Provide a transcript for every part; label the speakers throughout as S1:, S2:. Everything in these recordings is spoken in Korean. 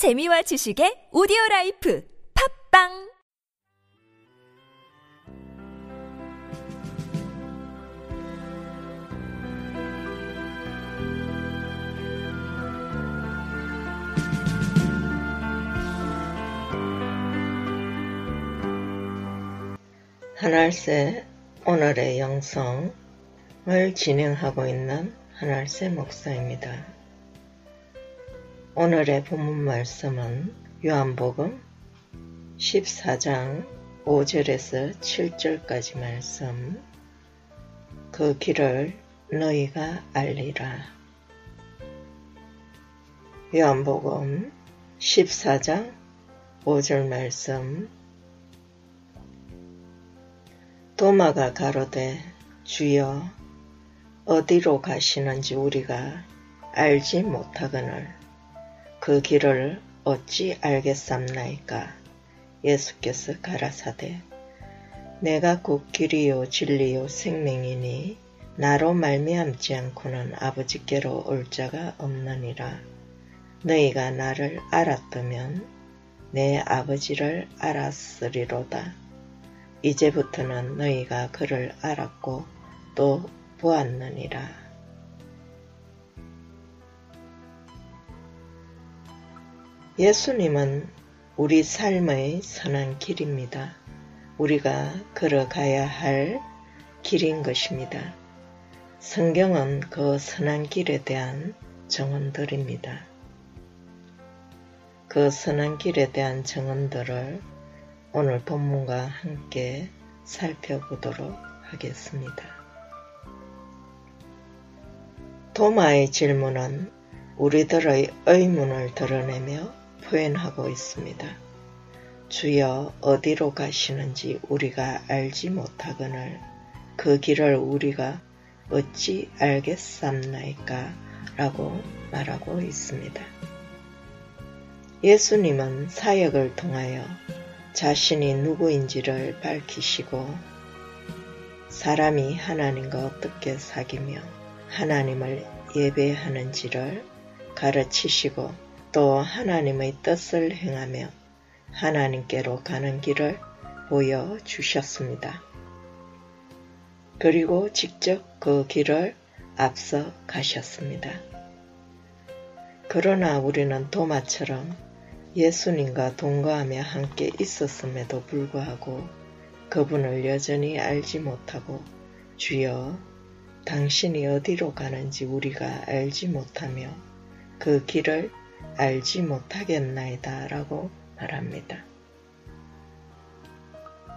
S1: 재미와 지식의 오디오 라이프 팝빵
S2: 하날새 오늘의 영성을 진행하고 있는 하날새 목사입니다. 오늘의 본문 말씀은 요한복음 14장 5절에서 7절까지 말씀. 그 길을 너희가 알리라. 요한복음 14장 5절 말씀. 도마가 가로되 주여 어디로 가시는지 우리가 알지 못하거늘 그 길을 어찌 알겠삼나이까? 예수께서 가라사대 내가 곧 길이요 진리요 생명이니 나로 말미암지 않고는 아버지께로 올 자가 없느니라. 너희가 나를 알았다면 내 아버지를 알았으리로다. 이제부터는 너희가 그를 알았고 또 보았느니라. 예수님은 우리 삶의 선한 길입니다. 우리가 걸어가야 할 길인 것입니다. 성경은 그 선한 길에 대한 정언들입니다. 그 선한 길에 대한 정언들을 오늘 본문과 함께 살펴보도록 하겠습니다. 도마의 질문은 우리들의 의문을 드러내며 표현하고 있습니다. 주여 어디로 가시는지 우리가 알지 못하거늘 그 길을 우리가 어찌 알겠삼나이까 라고 말하고 있습니다. 예수님은 사역을 통하여 자신이 누구인지를 밝히시고 사람이 하나님과 어떻게 사귀며 하나님을 예배하는지를 가르치시고 또 하나님의 뜻을 행하며 하나님께로 가는 길을 보여주셨습니다. 그리고 직접 그 길을 앞서 가셨습니다. 그러나 우리는 도마처럼 예수님과 동거하며 함께 있었음에도 불구하고 그분을 여전히 알지 못하고 주여 당신이 어디로 가는지 우리가 알지 못하며 그 길을 알지 못하겠나이다 라고 말합니다.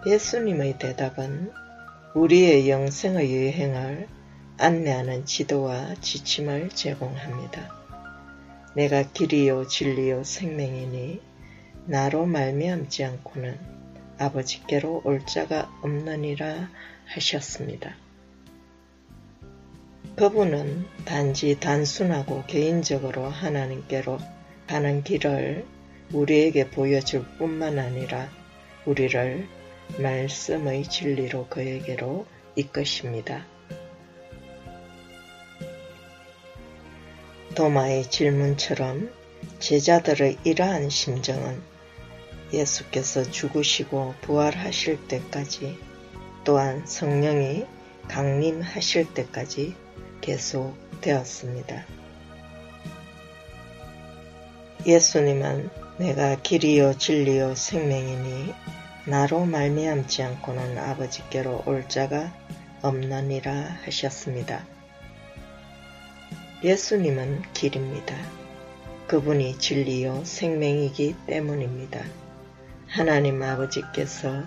S2: 예수님의 대답은 우리의 영생의 여행을 안내하는 지도와 지침을 제공합니다. 내가 길이요 진리요 생명이니 나로 말미암지 않고는 아버지께로 올 자가 없느니라 하셨습니다. 그분은 단지 단순하고 개인적으로 하나님께로 가는 길을 우리에게 보여줄 뿐만 아니라 우리를 말씀의 진리로 그에게로 이끄십니다. 도마의 질문처럼 제자들의 이러한 심정은 예수께서 죽으시고 부활하실 때까지 또한 성령이 강림하실 때까지 계속되었습니다. 예수님은 내가 길이요 진리요 생명이니 나로 말미암지 않고는 아버지께로 올 자가 없느니라 하셨습니다. 예수님은 길입니다. 그분이 진리요 생명이기 때문입니다. 하나님 아버지께서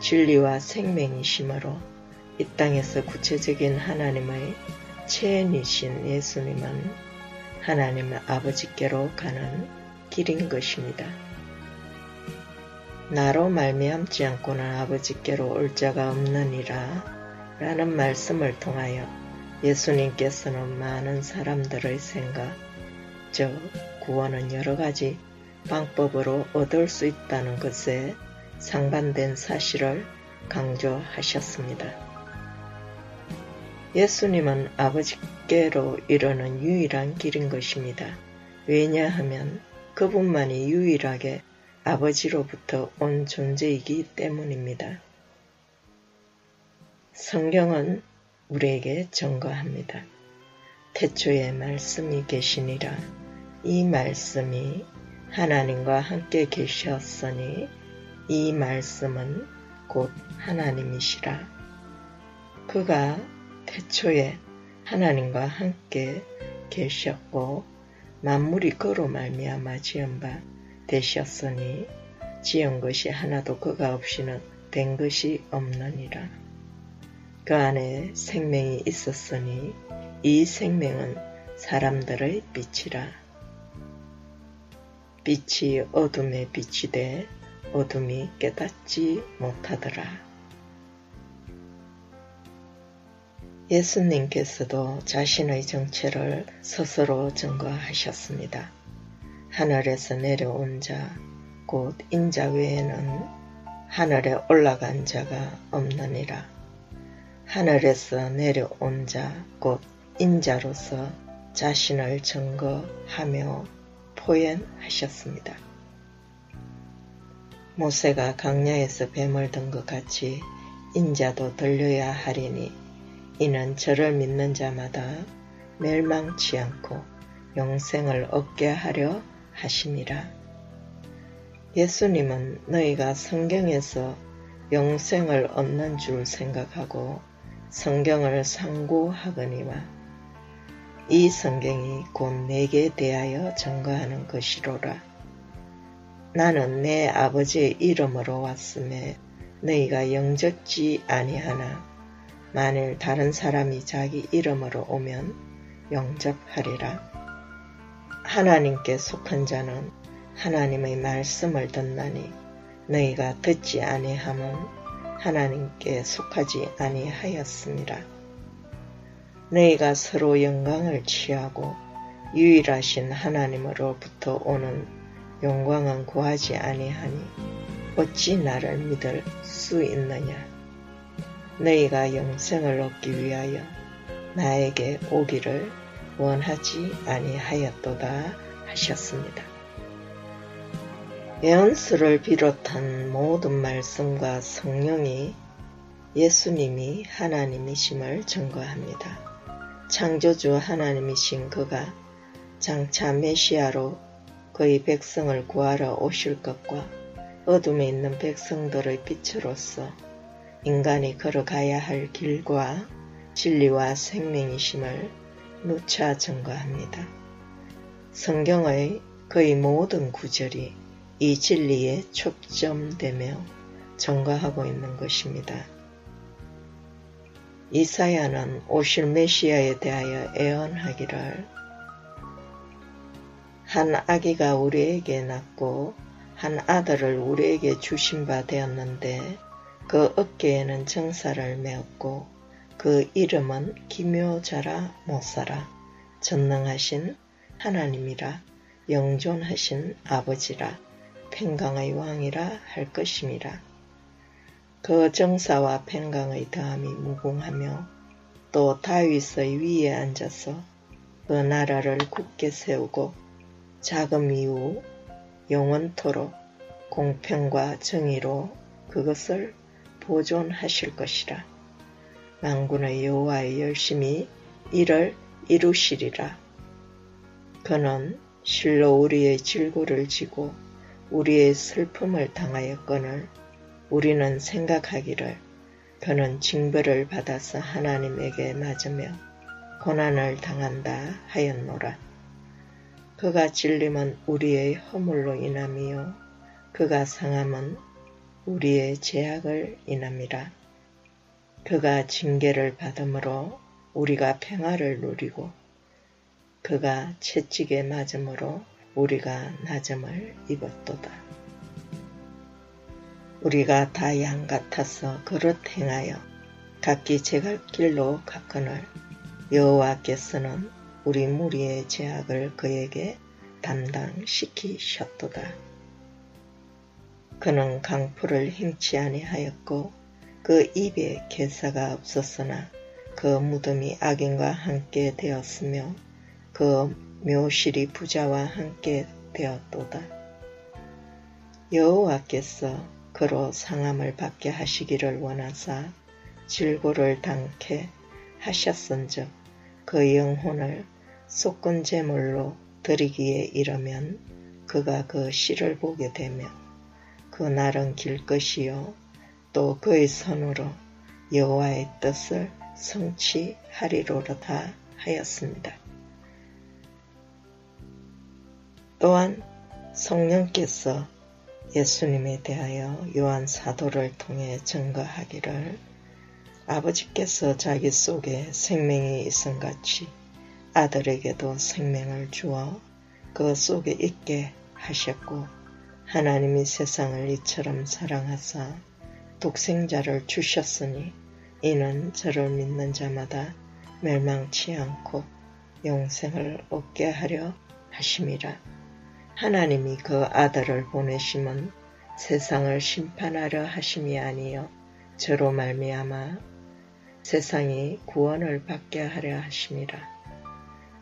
S2: 진리와 생명이심으로 이 땅에서 구체적인 하나님의 체인이신 예수님은 하나님 아버지께로 가는 길인 것입니다. 나로 말미암지 않고는 아버지께로 올 자가 없느니라 라는 말씀을 통하여 예수님께서는 많은 사람들의 생각, 즉 구원은 여러 가지 방법으로 얻을 수 있다는 것에 상반된 사실을 강조하셨습니다. 예수님은 아버지께로 이르는 유일한 길인 것입니다. 왜냐하면 그분만이 유일하게 아버지로부터 온 존재이기 때문입니다. 성경은 우리에게 증거합니다. 태초에 말씀이 계시니라. 이 말씀이 하나님과 함께 계셨으니 이 말씀은 곧 하나님이시라. 그가 태초에 하나님과 함께 계셨고 만물이 그로 말미암아 지은 바 되셨으니 지은 것이 하나도 그가 없이는 된 것이 없느니라. 그 안에 생명이 있었으니 이 생명은 사람들의 빛이라. 빛이 어둠에 돼 어둠이 깨닫지 못하더라. 예수님께서도 자신의 정체를 스스로 증거하셨습니다. 하늘에서 내려온 자, 곧 인자 외에는 하늘에 올라간 자가 없느니라. 하늘에서 내려온 자, 곧 인자로서 자신을 증거하며 포현하셨습니다. 모세가 강야에서 뱀을 든 것 같이 인자도 들려야 하리니 이는 저를 믿는 자마다 멸망치 않고 영생을 얻게 하려 하심이라. 예수님은 너희가 성경에서 영생을 얻는 줄 생각하고 성경을 상고하거니와 이 성경이 곧 내게 대하여 증거하는 것이로라. 나는 내 아버지의 이름으로 왔음에 너희가 영접지 아니하나 만일 다른 사람이 자기 이름으로 오면 영접하리라. 하나님께 속한 자는 하나님의 말씀을 듣나니 너희가 듣지 아니함은 하나님께 속하지 아니하였습니다. 너희가 서로 영광을 취하고 유일하신 하나님으로부터 오는 영광은 구하지 아니하니 어찌 나를 믿을 수 있느냐? 너희가 영생을 얻기 위하여 나에게 오기를 원하지 아니하였도다 하셨습니다. 예언수를 비롯한 모든 말씀과 성령이 예수님이 하나님이심을 증거합니다. 창조주 하나님이신 그가 장차 메시아로 그의 백성을 구하러 오실 것과 어둠에 있는 백성들의 빛으로서 인간이 걸어가야 할 길과 진리와 생명이심을 누차 증거합니다. 성경의 거의 모든 구절이 이 진리에 초점되며 증거하고 있는 것입니다. 이사야는 오실 메시아에 대하여 애언하기를 한 아기가 우리에게 낳고 한 아들을 우리에게 주신 바 되었는데 그 어깨에는 정사를 메었고 그 이름은 기묘자라 못사라 전능하신 하나님이라 영존하신 아버지라 팽강의 왕이라 할 것임이라. 그 정사와 팽강의 다음이 무궁하며 또 다윗의 위에 앉아서 그 나라를 굳게 세우고 자금 이후 영원토록 공평과 정의로 그것을 보존하실 것이라. 망군의 여호와의 열심히 이를 이루시리라. 그는 실로 우리의 질고를 지고 우리의 슬픔을 당하였거늘 우리는 생각하기를 그는 징벌을 받아서 하나님에게 맞으며 고난을 당한다 하였노라. 그가 찔림은 우리의 허물로 인함이요 그가 상함은 우리의 죄악을 인함이라. 그가 징계를 받음으로 우리가 평화를 누리고 그가 채찍에 맞음으로 우리가 낮음을 입었도다. 우리가 다 양 같아서 그릇 행하여 각기 제갈 길로 갔거늘 여호와께서는 우리 무리의 죄악을 그에게 담당시키셨도다. 그는 강포를 행치 아니하였고 그 입에 개사가 없었으나 그 무덤이 악인과 함께 되었으며 그 묘실이 부자와 함께 되었도다. 여호와께서 그로 상함을 받게 하시기를 원하사 질고를 당케 하셨은즉 그 영혼을 속건 제물로 드리기에 이르면 그가 그 씨를 보게 되며 그 날은 길 것이요 또 그의 손으로 여호와의 뜻을 성취하리로다 하였습니다. 또한 성령께서 예수님에 대하여 요한 사도를 통해 증거하기를 아버지께서 자기 속에 생명이 있음 같이 아들에게도 생명을 주어 그 속에 있게 하셨고 하나님이 세상을 이처럼 사랑하사 독생자를 주셨으니 이는 저를 믿는 자마다 멸망치 않고 영생을 얻게 하려 하심이라. 하나님이 그 아들을 보내심은 세상을 심판하려 하심이 아니요 저로 말미암아 세상이 구원을 받게 하려 하심이라.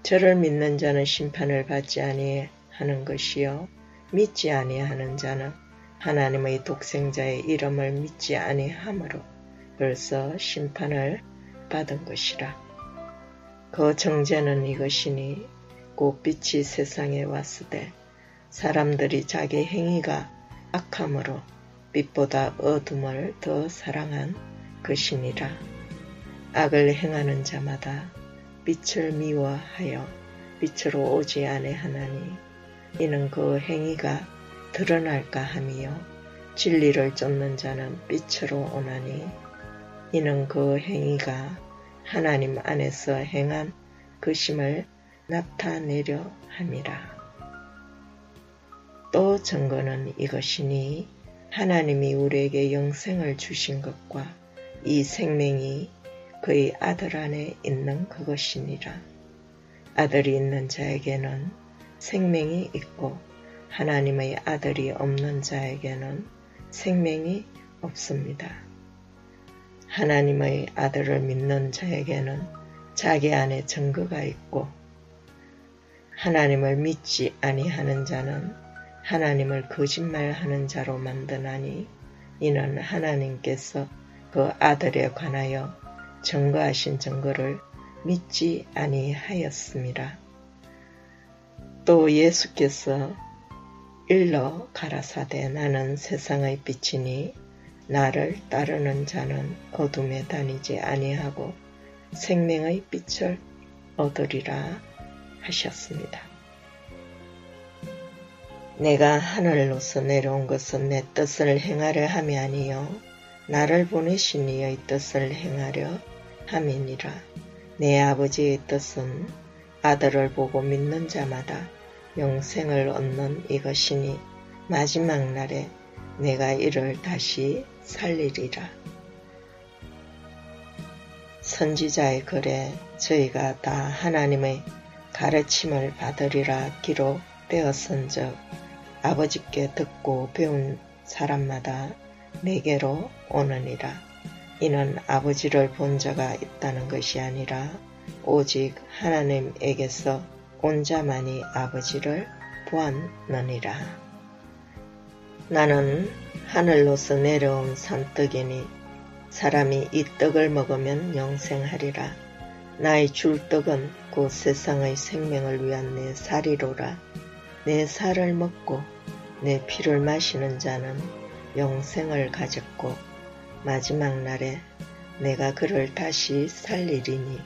S2: 저를 믿는 자는 심판을 받지 아니하는 것이요 믿지 아니하는 자는 하나님의 독생자의 이름을 믿지 아니하므로 벌써 심판을 받은 것이라. 그 정죄는 이것이니 곧 빛이 세상에 왔으되 사람들이 자기 행위가 악함으로 빛보다 어둠을 더 사랑한 것이니라. 악을 행하는 자마다 빛을 미워하여 빛으로 오지 아니하나니 이는 그 행위가 드러날까 함이요 진리를 쫓는 자는 빛으로 오나니 이는 그 행위가 하나님 안에서 행한 그 심을 나타내려 함이라. 또 증거는 이것이니 하나님이 우리에게 영생을 주신 것과 이 생명이 그의 아들 안에 있는 그것이니라. 아들이 있는 자에게는 생명이 있고 하나님의 아들이 없는 자에게는 생명이 없습니다. 하나님의 아들을 믿는 자에게는 자기 안에 증거가 있고 하나님을 믿지 아니하는 자는 하나님을 거짓말하는 자로 만드나니 이는 하나님께서 그 아들에 관하여 증거하신 증거를 믿지 아니하였습니다. 또 예수께서 일러 가라사대 나는 세상의 빛이니 나를 따르는 자는 어둠에 다니지 아니하고 생명의 빛을 얻으리라 하셨습니다. 내가 하늘로서 내려온 것은 내 뜻을 행하려 함이 아니요 나를 보내신 이의 뜻을 행하려 함이니라. 내 아버지의 뜻은 아들을 보고 믿는 자마다 영생을 얻는 이것이니 마지막 날에 내가 이를 다시 살리리라. 선지자의 글에 저희가 다 하나님의 가르침을 받으리라 기록되었은즉 아버지께 듣고 배운 사람마다 내게로 오느니라. 이는 아버지를 본 자가 있다는 것이 아니라 오직 하나님에게서 온 자만이 아버지를 보았느니라. 나는 하늘로서 내려온 산떡이니 사람이 이 떡을 먹으면 영생하리라. 나의 줄 떡은 곧 세상의 생명을 위한 내 살이로라. 내 살을 먹고 내 피를 마시는 자는 영생을 가졌고 마지막 날에 내가 그를 다시 살리리니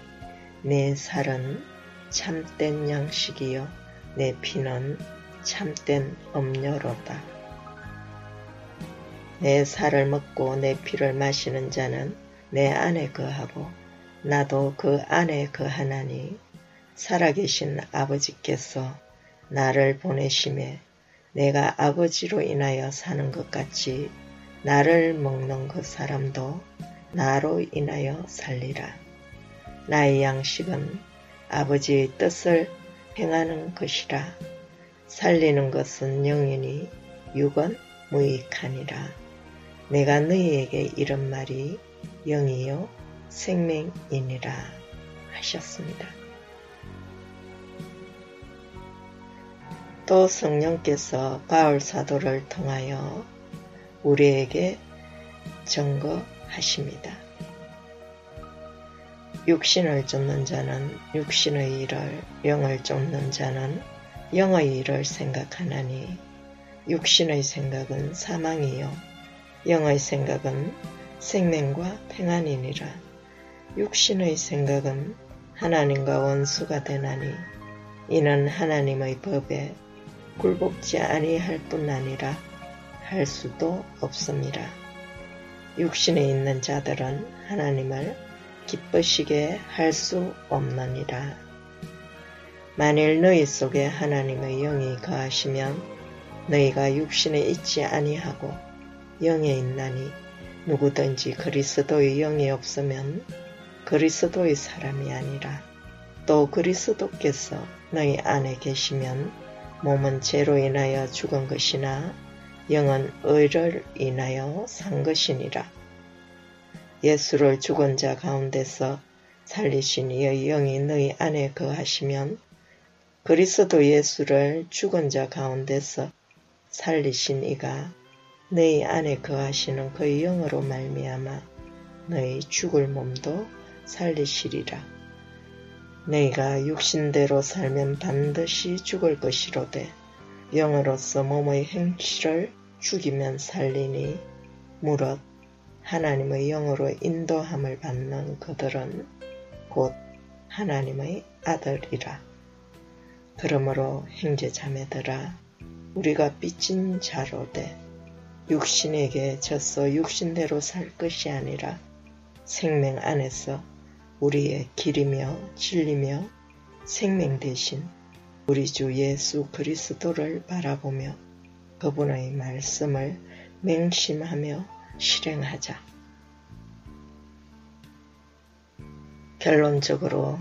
S2: 내 살은 참된 양식이요 내 피는 참된 음료로다. 내 살을 먹고 내 피를 마시는 자는 내 안에 거하고 나도 그 안에 거하나니 살아계신 아버지께서 나를 보내심에 내가 아버지로 인하여 사는 것 같이 나를 먹는 그 사람도 나로 인하여 살리라. 나의 양식은 아버지의 뜻을 행하는 것이라. 살리는 것은 영이니 육은 무익하니라. 내가 너희에게 이런 말이 영이요 생명이니라 하셨습니다. 또 성령께서 바울 사도를 통하여 우리에게 증거하십니다. 육신을 쫓는 자는 육신의 일을, 영을 쫓는 자는 영의 일을 생각하나니 육신의 생각은 사망이요 영의 생각은 생명과 평안이니라. 육신의 생각은 하나님과 원수가 되나니 이는 하나님의 법에 굴복지 아니할 뿐 아니라 할 수도 없습니다. 육신에 있는 자들은 하나님을 기쁘시게 할 수 없느니라. 만일 너희 속에 하나님의 영이 거하시면 너희가 육신에 있지 아니하고 영에 있나니 누구든지 그리스도의 영이 없으면 그리스도의 사람이 아니라 또 그리스도께서 너희 안에 계시면 몸은 죄로 인하여 죽은 것이나 영은 의를 인하여 산 것이니라. 예수를 죽은 자 가운데서 살리신 이의 영이 너희 안에 거하시면 그리스도 예수를 죽은 자 가운데서 살리신 이가 너희 안에 거하시는 그 영으로 말미암아 너희 죽을 몸도 살리시리라. 너희가 육신대로 살면 반드시 죽을 것이로되 영으로서 몸의 행실을 죽이면 살리니 무릇 하나님의 영으로 인도함을 받는 그들은 곧 하나님의 아들이라. 그러므로 형제자매들아 우리가 빚진 자로 되 육신에게 져서 육신대로 살 것이 아니라 생명 안에서 우리의 길이며 진리며 생명 대신 우리 주 예수 그리스도를 바라보며 그분의 말씀을 맹심하며 실행하자. 결론적으로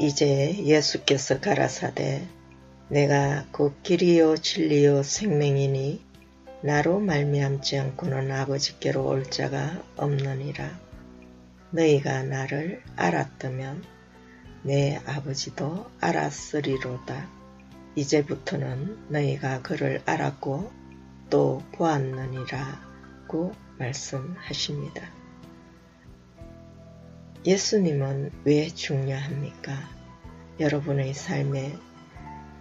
S2: 이제 예수께서 가라사대 내가 그 길이요 진리요 생명이니 나로 말미암지 않고는 아버지께로 올 자가 없느니라. 너희가 나를 알았다면 내 아버지도 알았으리로다. 이제부터는 너희가 그를 알았고 또 보았느니라 고 말씀하십니다. 예수님은 왜 중요합니까? 여러분의 삶에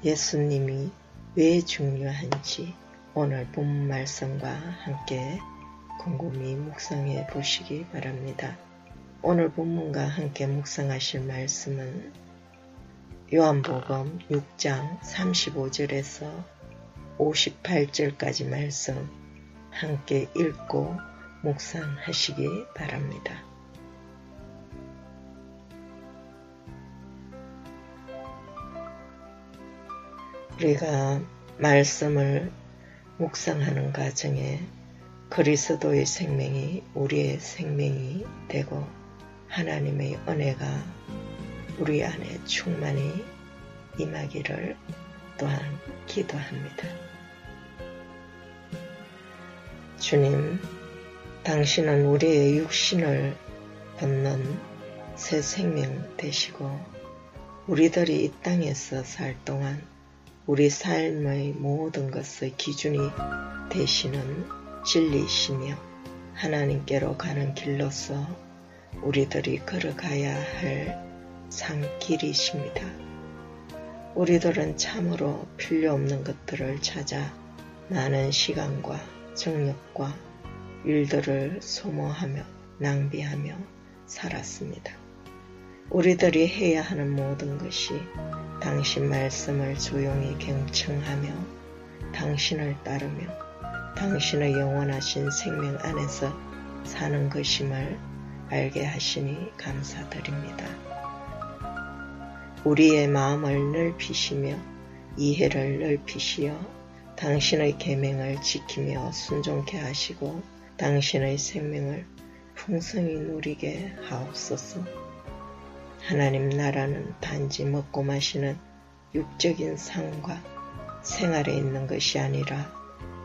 S2: 예수님이 왜 중요한지 오늘 본 말씀과 함께 곰곰이 묵상해 보시기 바랍니다. 오늘 본문과 함께 묵상하실 말씀은 요한복음 6장 35절에서 58절까지 말씀 함께 읽고 묵상하시기 바랍니다. 우리가 말씀을 묵상하는 과정에 그리스도의 생명이 우리의 생명이 되고 하나님의 은혜가 우리 안에 충만히 임하기를 또한 기도합니다. 주님, 당신은 우리의 육신을 벗는 새 생명 되시고 우리들이 이 땅에서 살 동안 우리 삶의 모든 것의 기준이 되시는 진리이시며 하나님께로 가는 길로서 우리들이 걸어가야 할 산길이십니다. 우리들은 참으로 필요 없는 것들을 찾아 많은 시간과 정력과 일들을 소모하며 낭비하며 살았습니다. 우리들이 해야 하는 모든 것이 당신 말씀을 조용히 경청하며 당신을 따르며 당신의 영원하신 생명 안에서 사는 것임을 알게 하시니 감사드립니다. 우리의 마음을 넓히시며 이해를 넓히시어 당신의 계명을 지키며 순종케 하시고 당신의 생명을 풍성히 누리게 하옵소서. 하나님 나라는 단지 먹고 마시는 육적인 삶과 생활에 있는 것이 아니라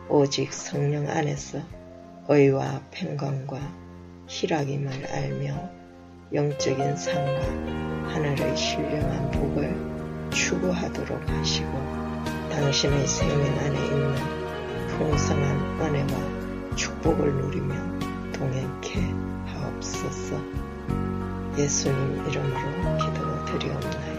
S2: 오직 성령 안에서 의와 평강과 희락임을 알며 영적인 삶과 하늘의 신령한 복을 추구하도록 하시고 당신의 생명 안에 있는 풍성한 은혜와 축복을 누리며 동행케 하옵소서 예수님 이름으로 기도드리옵나이다.